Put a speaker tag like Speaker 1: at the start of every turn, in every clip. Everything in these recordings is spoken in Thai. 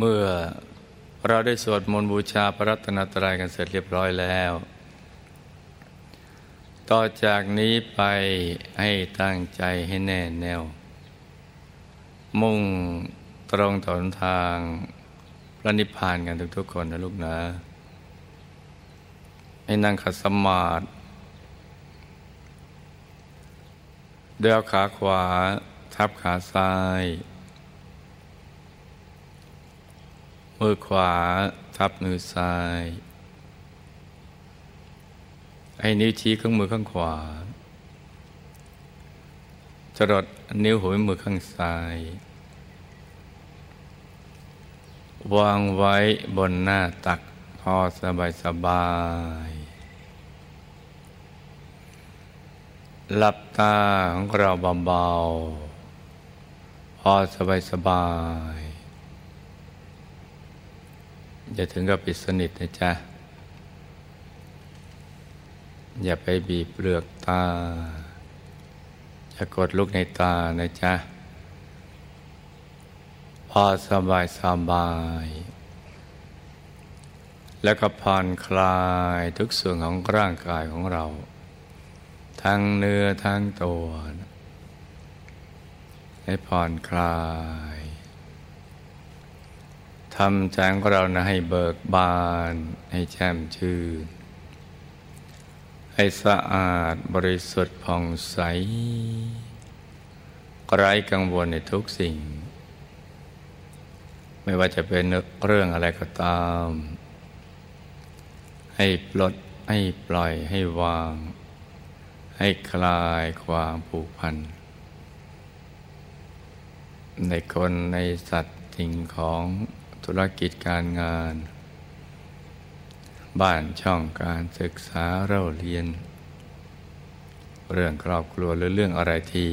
Speaker 1: เมื่อเราได้สวดมนต์บูชาพระรัตนตรัยกันเสร็จเรียบร้อยแล้ว ต่อจากนี้ไปให้ตั้งใจให้แน่แน่ว มุ่งตรงต่อทางพระนิพพานกันทุกๆคนนะลูกนะ ให้นั่งขัดสมาธิเดียวขาขวา ทับขาซ้าย มือขวาทับมือซ้าย ให้นิ้วชี้ข้างมือข้างขวาจรดนิ้วหัวมือข้างซ้าย วางไว้บนหน้าตักพอสบายสบาย หลับตาของเราเบาๆ พอสบายสบาย อย่าถึงกับปิดสนิทนะจ๊ะ อย่าไปบีบเปลือกตา อย่ากดลูกในตานะจ๊ะ พอสบายสบาย แล้วก็ผ่อนคลายทุกส่วนของร่างกายของเรา ทั้งเนื้อทั้งตัว ให้ผ่อนคลาย ทำใจของเรานะให้เบิกบาน ให้แช่มชื่นให้สะอาดบริสุทธิ์ผ่องใสไร้กังวลในทุกสิ่ง ไม่ว่าจะเป็นเรื่องอะไรก็ตาม ให้ปลดให้ปล่อยให้วาง ให้คลายความผูกพัน ในคนในสัตว์สิ่งของ ธุรกิจการงาน บ้านช่องการศึกษาเราเรียน เรื่องครอบครัวหรือเรื่องอะไรที่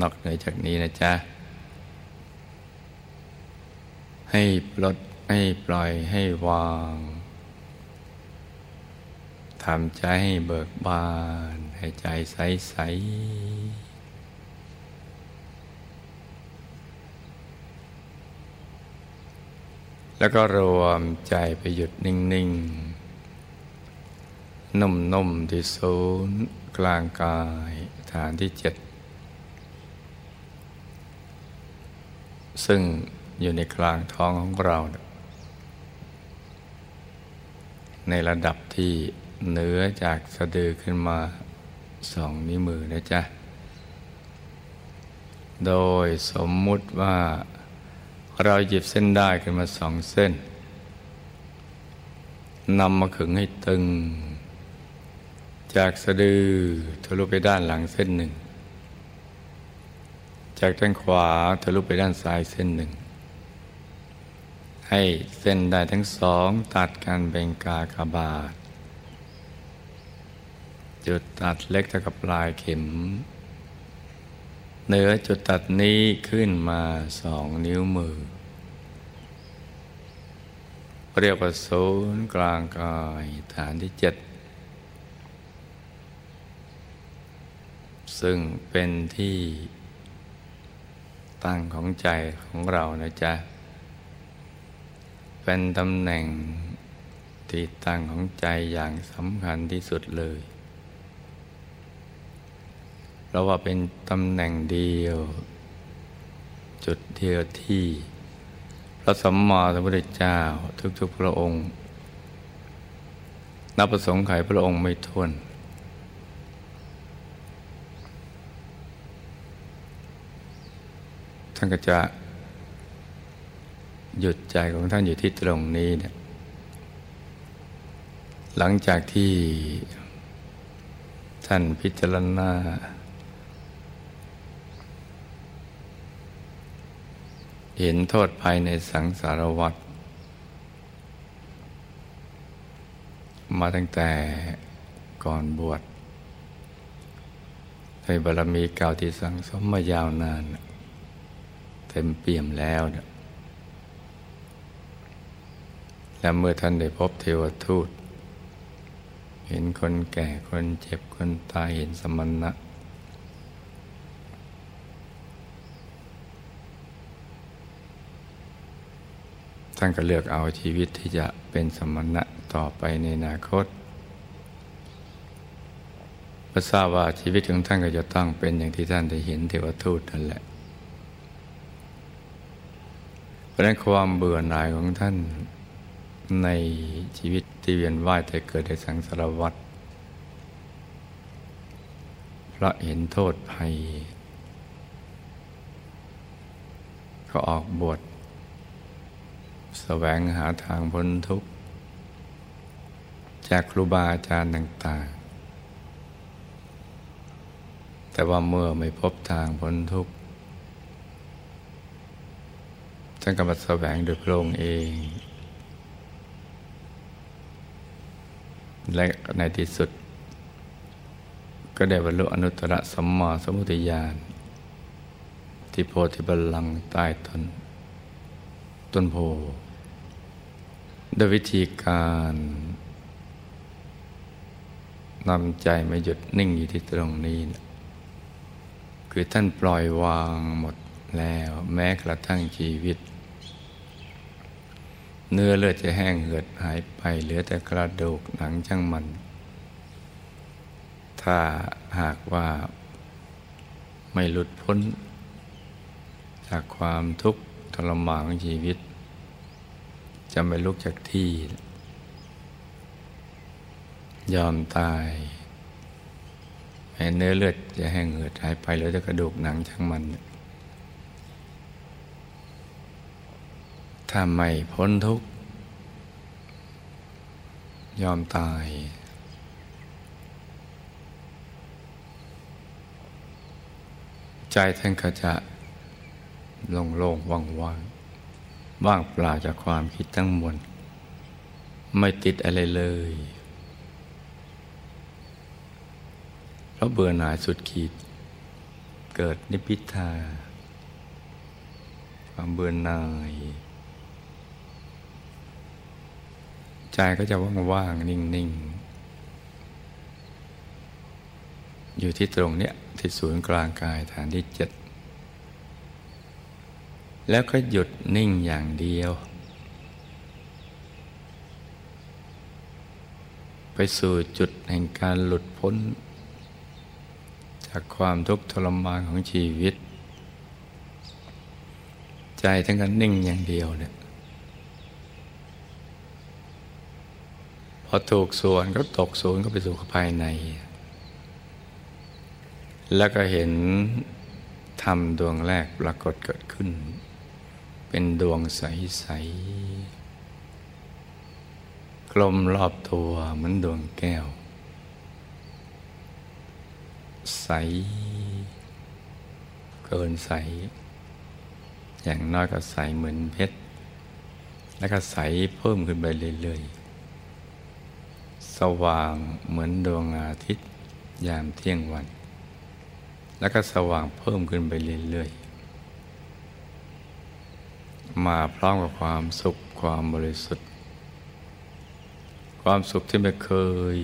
Speaker 1: นอกเหนือจากนี้นะจ๊ะ ให้ปลดให้ปล่อยให้วางทำใจให้เบิกบาน ให้ใจใส ๆ แล้วก็รวมใจไปหยุดนิ่ง ๆ นุ่ม ๆ ที่ศูนย์กลางกายฐานที่เจ็ดซึ่งอยู่ในกลางท้องของเรา ในระดับที่เหนือจากสะดือขึ้นมาสองนิ้วมือนะจ๊ะ โดยสมมุติว่า เราหยิบเส้นได้ขึ้นมาสองเส้นนำมาขึงให้ตึง จากสะดือทะลุไปด้านหลังเส้นหนึ่ง จากด้านขวาทะลุไปด้านซ้ายเส้นหนึ่ง ให้เส้นได้ทั้งสองตัดกันเป็นกากบาท จุดตัดเล็กเท่ากับปลายเข็ม เหนือจุดตัดนี้ขึ้นมาสองนิ้วมือ เรียกว่าศูนย์กลางกายฐานที่เจ็ดซึ่งเป็นที่ตั้งของใจของเรานะจ๊ะ เป็นตำแหน่งที่ตั้งของใจอย่างสำคัญที่สุดเลย เราว่าเป็นตำแหน่งเดียว จุดเดียวที่พระสัมมาสัมพุทธเจ้าทุกๆพระองค์ นับประสงค์ไขพระองค์ไม่ท้วนท่านก็จะหยุดใจของท่านอยู่ที่ตรงนี้เนี่ยหลังจากที่ท่านพิจารณา เห็นโทษภายในสังสารวัฏมาตั้งแต่ก่อนบวชในบารมีเก่าที่สังสมมายาวนาน เต็มเปี่ยมแล้วเนี่ยและเมื่อท่านได้พบเทวทูต เห็นคนแก่คนเจ็บคนตายเห็นสมณะ ท่านก็เลือกเอาชีวิตที่จะเป็นสมณะต่อไปในอนาคตพระทราบว่าชีวิตของท่านก็จะต้องเป็นอย่างที่ท่านได้เห็นเทวทูตนั่นแหละ เพราะนั้นความเบื่อหน่ายของท่านในชีวิตที่เวียนว่ายแต่เกิดในสังสารวัฏเพราะเห็นโทษภัย ก็ออกบวช แสวงหาทางพ้นทุกข์ จากครูบาอาจารย์ต่างๆ แต่ว่าเมื่อไม่พบทางพ้นทุกข์ท่านก็มาแสวงโดยพระองค์เอง และในที่สุด ก็ได้บรรลุอนุตตรสัมมาสัมพุทธญาณที่โพธิบัลลังก์ใต้ต้นต้นโพ ด้วยวิธีการนำใจมาหยุดนิ่งอยู่ที่ตรงนี้นะคือท่านปล่อยวางหมดแล้วแม้กระทั่งชีวิต เนื้อเลือดจะแห้งเหือดหายไปเหลือแต่กระดูกหนังช่างมัน ถ้าหากว่าไม่หลุดพ้น จากความทุกข์ทรมานของชีวิต จะไม่ลุกจากที่ ยอมตายแม้เนื้อเลือดจะแห้งเหือดหายไปแล้วจะกระดูกหนังช่างมัน ถ้าไม่พ้นทุกข์ ยอมตาย ใจท่านก็จะโล่งๆว่างๆ ว่างเปล่าจากความคิดทั้งมวลไม่ติดอะไรเลย เพราะเบื่อหน่ายสุดขีด เกิดนิพิทา ความเบื่อหน่าย ใจก็จะว่างๆ นิ่ง ๆ อยู่ที่ตรงเนี้ยที่ศูนย์กลางกายฐานที่เจ็ด แล้วก็หยุดนิ่งอย่างเดียว ไปสู่จุดแห่งการหลุดพ้น จากความทุกข์ทรมานของชีวิต ใจทั้งกันนิ่งอย่างเดียวเนี่ยพอถูกส่วนก็ตกส่วนก็ไปสู่ภายใน แล้วก็เห็นธรรมดวงแรกปรากฏเกิดขึ้น เป็นดวงใส ๆ กลมรอบตัวเหมือนดวงแก้ว ใส เกินใส อย่างน้อยก็ใสเหมือนเพชร แล้วก็ใสเพิ่มขึ้นไปเรื่อย ๆ สว่างเหมือนดวงอาทิตย์ยามเที่ยงวัน แล้วก็สว่างเพิ่มขึ้นไปเรื่อย ๆ มาพร้อมกับความสุขความบริสุทธิ์ ความสุขที่ไม่เคย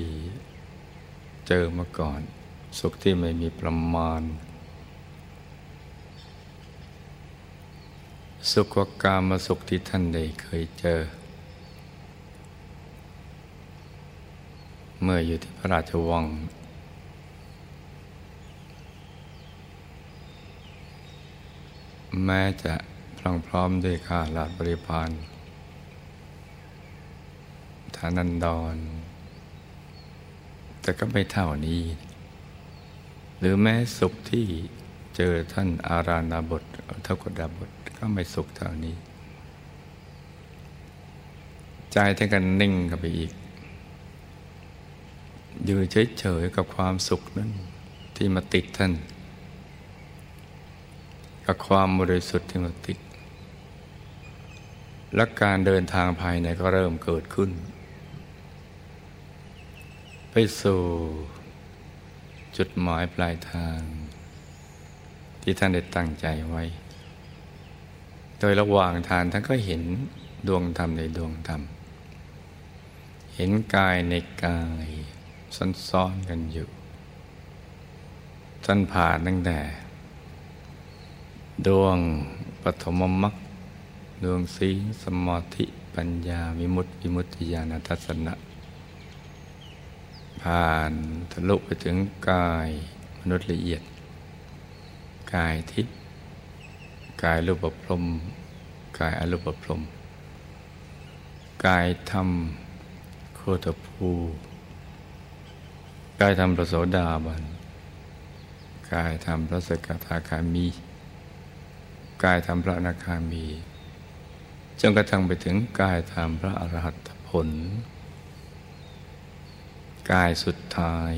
Speaker 1: เจอมาก่อน สุขที่ไม่มีประมาณ สุขกว่ากามาสุขที่ท่านได้เคยเจอ เมื่ออยู่ที่พระราชวังแม้จะ พรังพร้อมด้วยข้าราชบริพารฐานันดร แต่ก็ไม่เท่านี้ หรือแม้สุขที่เจอท่านอาราณาบทเทกดาบทก็ไม่สุขเท่านี้ ใจท่านกันนิ่งกับไปอีก อยู่เฉยๆกับความสุขนั้นที่มาติดท่านกับความบริสุทธิ์ที่มาติด และการเดินทางภายในก็เริ่มเกิดขึ้น ไปสู่จุดหมายปลายทาง ที่ท่านได้ตั้งใจไว้ โดยระหว่างทางท่านก็เห็นดวงธรรมในดวงธรรม เห็นกายในกายซ้อนๆกันอยู่ท่านผ่านตั้งแต่ ดวงปฐมมรรค ดวงศีลสมาธิปัญญาวิมุตติวิมุตติญาณทัศนะ ผ่านทะลุไปถึงกายมนุษย์ละเอียด กายทิพย์กายรูปพรมกายอรูปพรมกายธรรมโคตภูกายธรรมประโสดาบันกายธรรมพระสกทาคามี กายธรรมพระอนาคามี จนกระทั่งไปถึงกายธรรมพระอรหัตผล กายสุดท้าย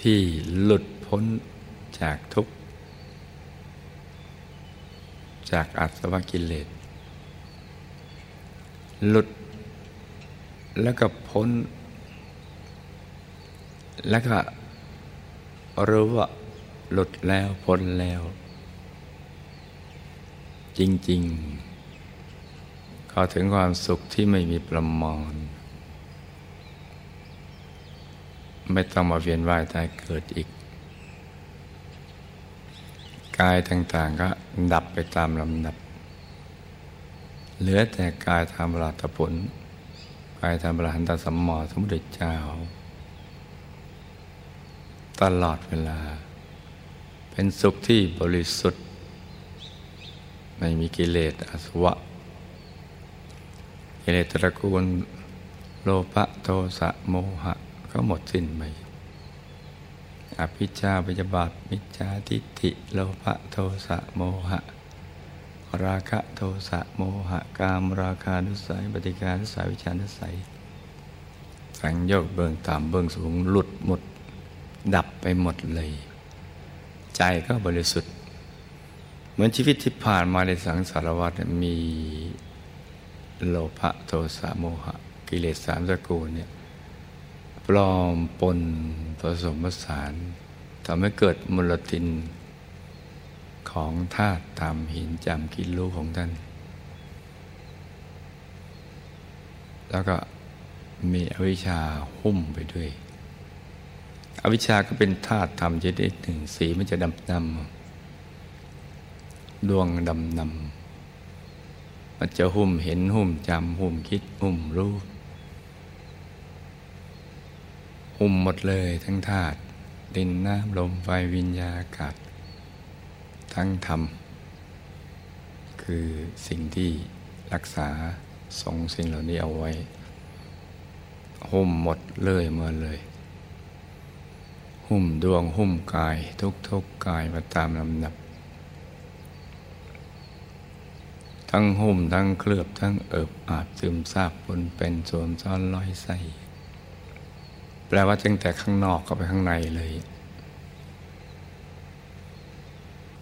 Speaker 1: ที่หลุดพ้นจากทุกข์ จากอัศวกิเลส หลุดแล้วก็พ้น แล้วก็รู้ว่าหลุดแล้วพ้นแล้ว จริง ๆ เข้าถึงความสุขที่ไม่มีประมาณไม่ต้องมาเวียนว่ายตายเกิดอีก กายต่าง ๆ ก็ดับไปตามลำดับ เหลือแต่กายธรรมราตผล กายธรรมราหันตสัมมาสมุทรเจ้า ตลอดเวลา เป็นสุขที่บริสุทธิ์ ไม่มีกิเลสอสวะ กิเลสตระกูลโลภะโทสะโมหะ ก็หมดสิ้นไปอภิชาปยบาทมิจฉาทิฏฐิโลภะโทสะโมหะ ราคะโทสะโมหะ กามราคานุสัยปฏิการนุสัยวิชานุสัยสังโยกเบื้องต่ำเบื้องสูงหลุดหมด ดับไปหมดเลย ใจก็บริสุทธิ์ เหมือนชีวิตที่ผ่านมาในสังสารวัฏมีโลภะโทสะโมหะ กิเลสสามสกุลเนี่ยปลอมปนผสมผสานทำให้เกิดมลทินของธาตุตามหินจำกินรู้ของท่าน แล้วก็มีอวิชชาหุ้มไปด้วย อวิชาก็เป็นธาตุธรรมชนิดหนึ่งสีมันจะดำดำ ดวงดำดำมันจะหุ้มเห็นหุ้มจำหุ้มคิดหุ้มรู้ หุ้มหมดเลยทั้งธาตุดินน้ำลมไฟวิญญาอากาศทั้งธรรม คือสิ่งที่รักษาทรงสิ่งเหล่านี้เอาไว้ หุ้มหมดเลยมาเลย หุ้มดวงหุ้มกายทุกทุกกายมาตามลำดับ ทั้งหุ้มทั้งเคลือบทั้งเอิบอาบซึมซาบปนเป็นสวมซ้อนลอยใส่แปลว่าตั้งแต่ข้างนอกก็ไปข้างในเลย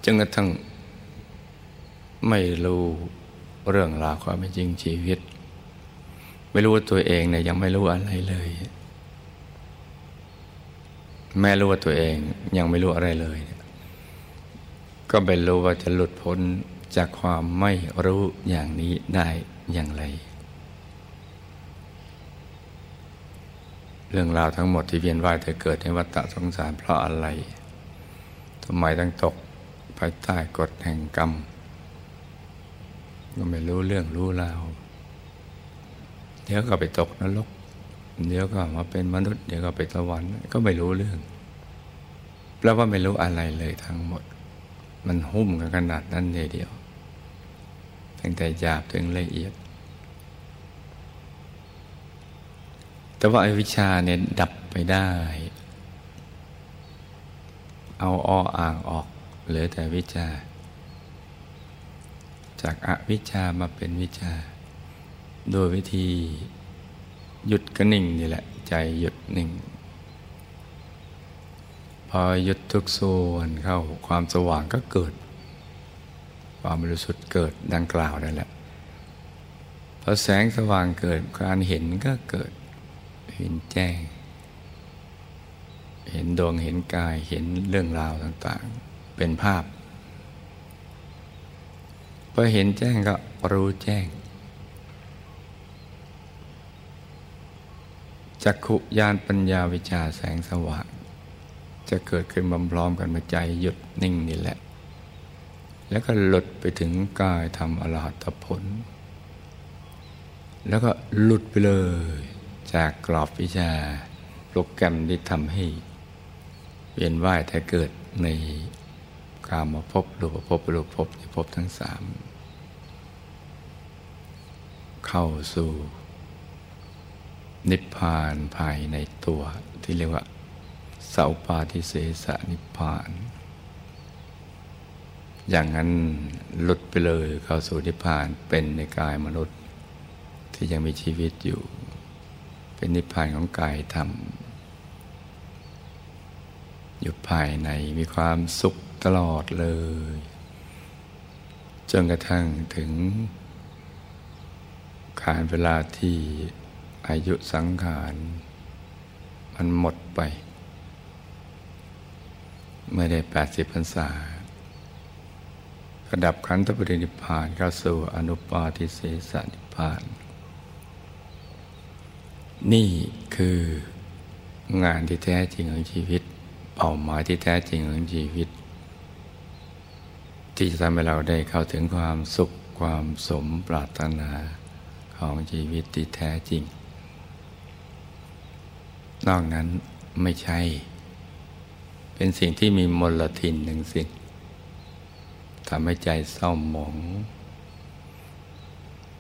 Speaker 1: จนกระทั่งไม่รู้เรื่องราวความเป็นจริงชีวิต ไม่รู้ว่าตัวเองเนี่ยยังไม่รู้อะไรเลย แม่รู้ว่าตัวเองยังไม่รู้อะไรเลย ก็เป็นรู้ว่าจะหลุดพ้น จากความไม่รู้อย่างนี้ได้อย่างไร เรื่องราวทั้งหมดที่เวียนว่ายแต่เกิดในวัฏสงสารเพราะอะไรทำไมต้องตกภายใต้กฎแห่งกรรม ก็ไม่รู้เรื่องรู้ราวเดี๋ยวก็ไปตกนรกเดี๋ยวก็มาเป็นมนุษย์เดี๋ยวก็ไปสวรรค์ก็ไม่รู้เรื่องแปลว่าไม่รู้อะไรเลยทั้งหมด มันหุ้มกันขนาดนั้นเลยเดียว ตั้งแต่หยาบถึงละเอียด แต่ว่าอวิชาเนี่ยดับไปได้ เอาออ่างออกเหลือแต่วิชา จากอวิชามาเป็นวิชา โดยวิธีหยุดก็นิ่งนี่แหละ ใจหยุดนิ่ง พอหยุดทุกส่วนเข้าความสว่างก็เกิด ความบริสุทธิ์เกิดดังกล่าวนั่นแหละพอแสงสว่างเกิดการเห็นก็เกิดเห็นแจ้ง เห็นดวงเห็นกายเห็นเรื่องราวต่างๆ เป็นภาพพอเห็นแจ้งก็รู้แจ้งจักขุยานปัญญาวิชาแสงสว่าง จะเกิดขึ้นบำพร้อมกันมื่อใจหยุดนิ่งนี่แหละ แล้วก็หลุดไปถึงกายทำอรหัตผล แล้วก็หลุดไปเลย จากกรอบวิชาโปรแกรมที่ทำให้เวียนว่ายแต่เกิดในกามาพบรูปภพรูปภพภพทั้งสามเข้าสู่ นิพพานภายในตัวที่เรียกว่า เสาปาทิเสสนิพพาน อย่างนั้นหลุดไปเลยเข้าสู่นิพพานเป็นในกายมนุษย์ ที่ยังมีชีวิตอยู่ เป็นนิพพานของกายธรรมอยู่ภายในมีความสุขตลอดเลย จนกระทั่งถึงการเวลาที่อายุสังขาร มันหมดไป ไม่ได้แปดสิบพรรษา ระดับขันธปรินิพานเข้าสู่อนุปาทิเสสนิพาน นี่คืองานที่แท้จริงของชีวิต เป้าหมายที่แท้จริงของชีวิต ที่จะทำให้เราได้เข้าถึงความสุขความสมปรารถนาของชีวิตที่แท้จริง นอกนั้นไม่ใช่ เป็นสิ่งที่มีมลทินหนึ่งสิ่ง ทำให้ใจเศร้าหมอง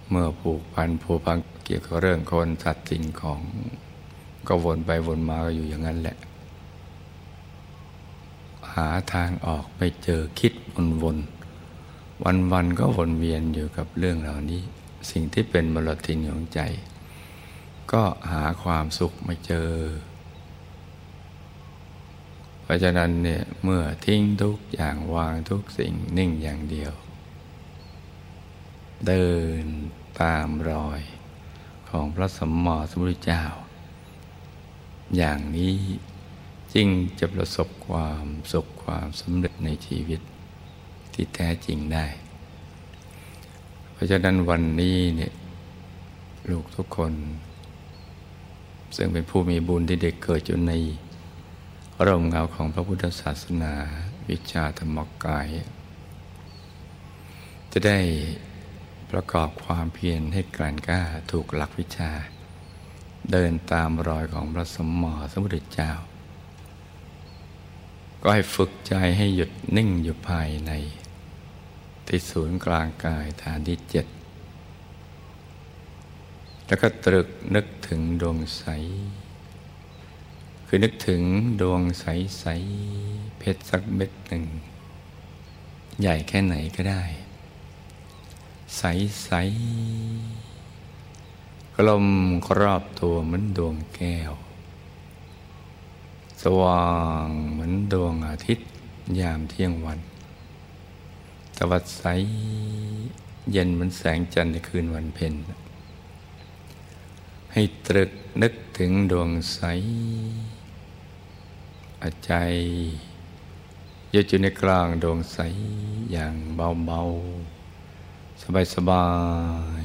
Speaker 1: เมื่อผูกพันผูกพันเกี่ยวกับเรื่องคนสัตว์สิ่งของ ก็วนไปวนมาก็อยู่อย่างนั้นแหละ หาทางออกไม่เจอคิดวนวนวันวันก็วนเวียนอยู่กับเรื่องเหล่านี้ สิ่งที่เป็นมลทินของใจ ก็หาความสุขไม่เจอ ราะฉะนั้นเนี่ยเมื่อทิ้งทุกอย่างวางทุกสิ่งนิ่งอย่างเดียว เดินตามรอยของพระสมมอสมุทรเจ้า อย่างนี้จึงจะประสบความสุขความสำเร็จในชีวิตที่แท้จริงได้ เพราะฉะนั้นวันนี้เนี่ยลูกทุกคน ซึ่งเป็นผู้มีบุญที่เด็กเกิดอยู่ใน ร่มเงาของพระพุทธศาสนา วิชาธรรมกาย จะได้ประกอบความเพียรให้กลั่นกล้าถูกหลักวิชา เดินตามรอยของพระสมมอสมุทรเจ้า ก็ให้ฝึกใจให้หยุดนิ่งอยู่ภายใน ที่ศูนย์กลางกายฐานที่เจ็ดแล้วก็ตรึกนึกถึงดวงใส คือนึกถึงดวงใส ๆ เพชรสักเม็ดหนึ่ง ใหญ่แค่ไหนก็ได้ ใส ๆ กลมครอบตัวเหมือนดวงแก้ว สว่างเหมือนดวงอาทิตย์ยามเที่ยงวันตะวัดใส เย็นเหมือนแสงจันทร์ในคืนวันเพ็ญให้ตรึกนึกถึงดวงใส ใจยึดอยู่ในกลางดวงใสอย่างเบาๆ สบาย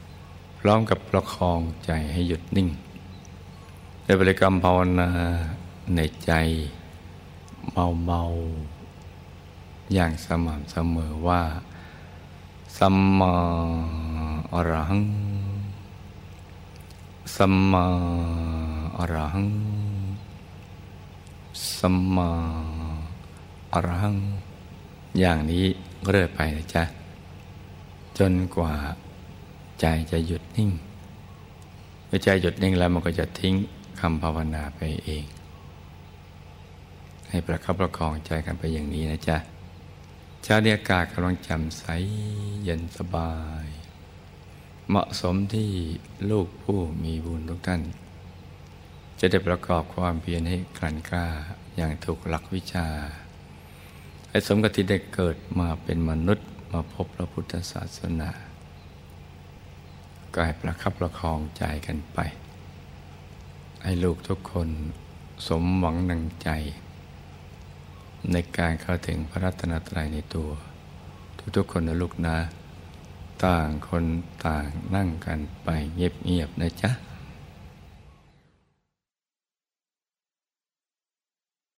Speaker 1: ๆ พร้อมกับประคองใจให้หยุดนิ่งในบริกรรมภาวนาในใจเบาๆ อย่างสม่ำเสมอว่าสัมมาอรหังสัมมาอรหัง สัมมาอรหัง อย่างนี้เรื่อยไปนะจ๊ะ จนกว่าใจจะหยุดนิ่งเมื่อใจหยุดนิ่งแล้วมันก็จะทิ้งคำภาวนาไปเอง ให้ประคับประคองใจกันไปอย่างนี้นะจ๊ะเช้านี้อากาศกำลังจำใสเย็นสบาย เหมาะสมที่ลูกผู้มีบุญทุกท่าน จะได้ประกอบความเพียรให้กลั่นกล้าอย่างถูกหลักวิชา ให้สมกับที่ได้เกิดมาเป็นมนุษย์มาพบพระพุทธศาสนากายประคับประคองใจกันไป ให้ลูกทุกคนสมหวังนังใจ ในการเข้าถึงพระรัตนตรัยในตัว ทุกๆคนนะลูกนะ ต่างคนต่างนั่งกันไปเงียบๆนะจ๊ะ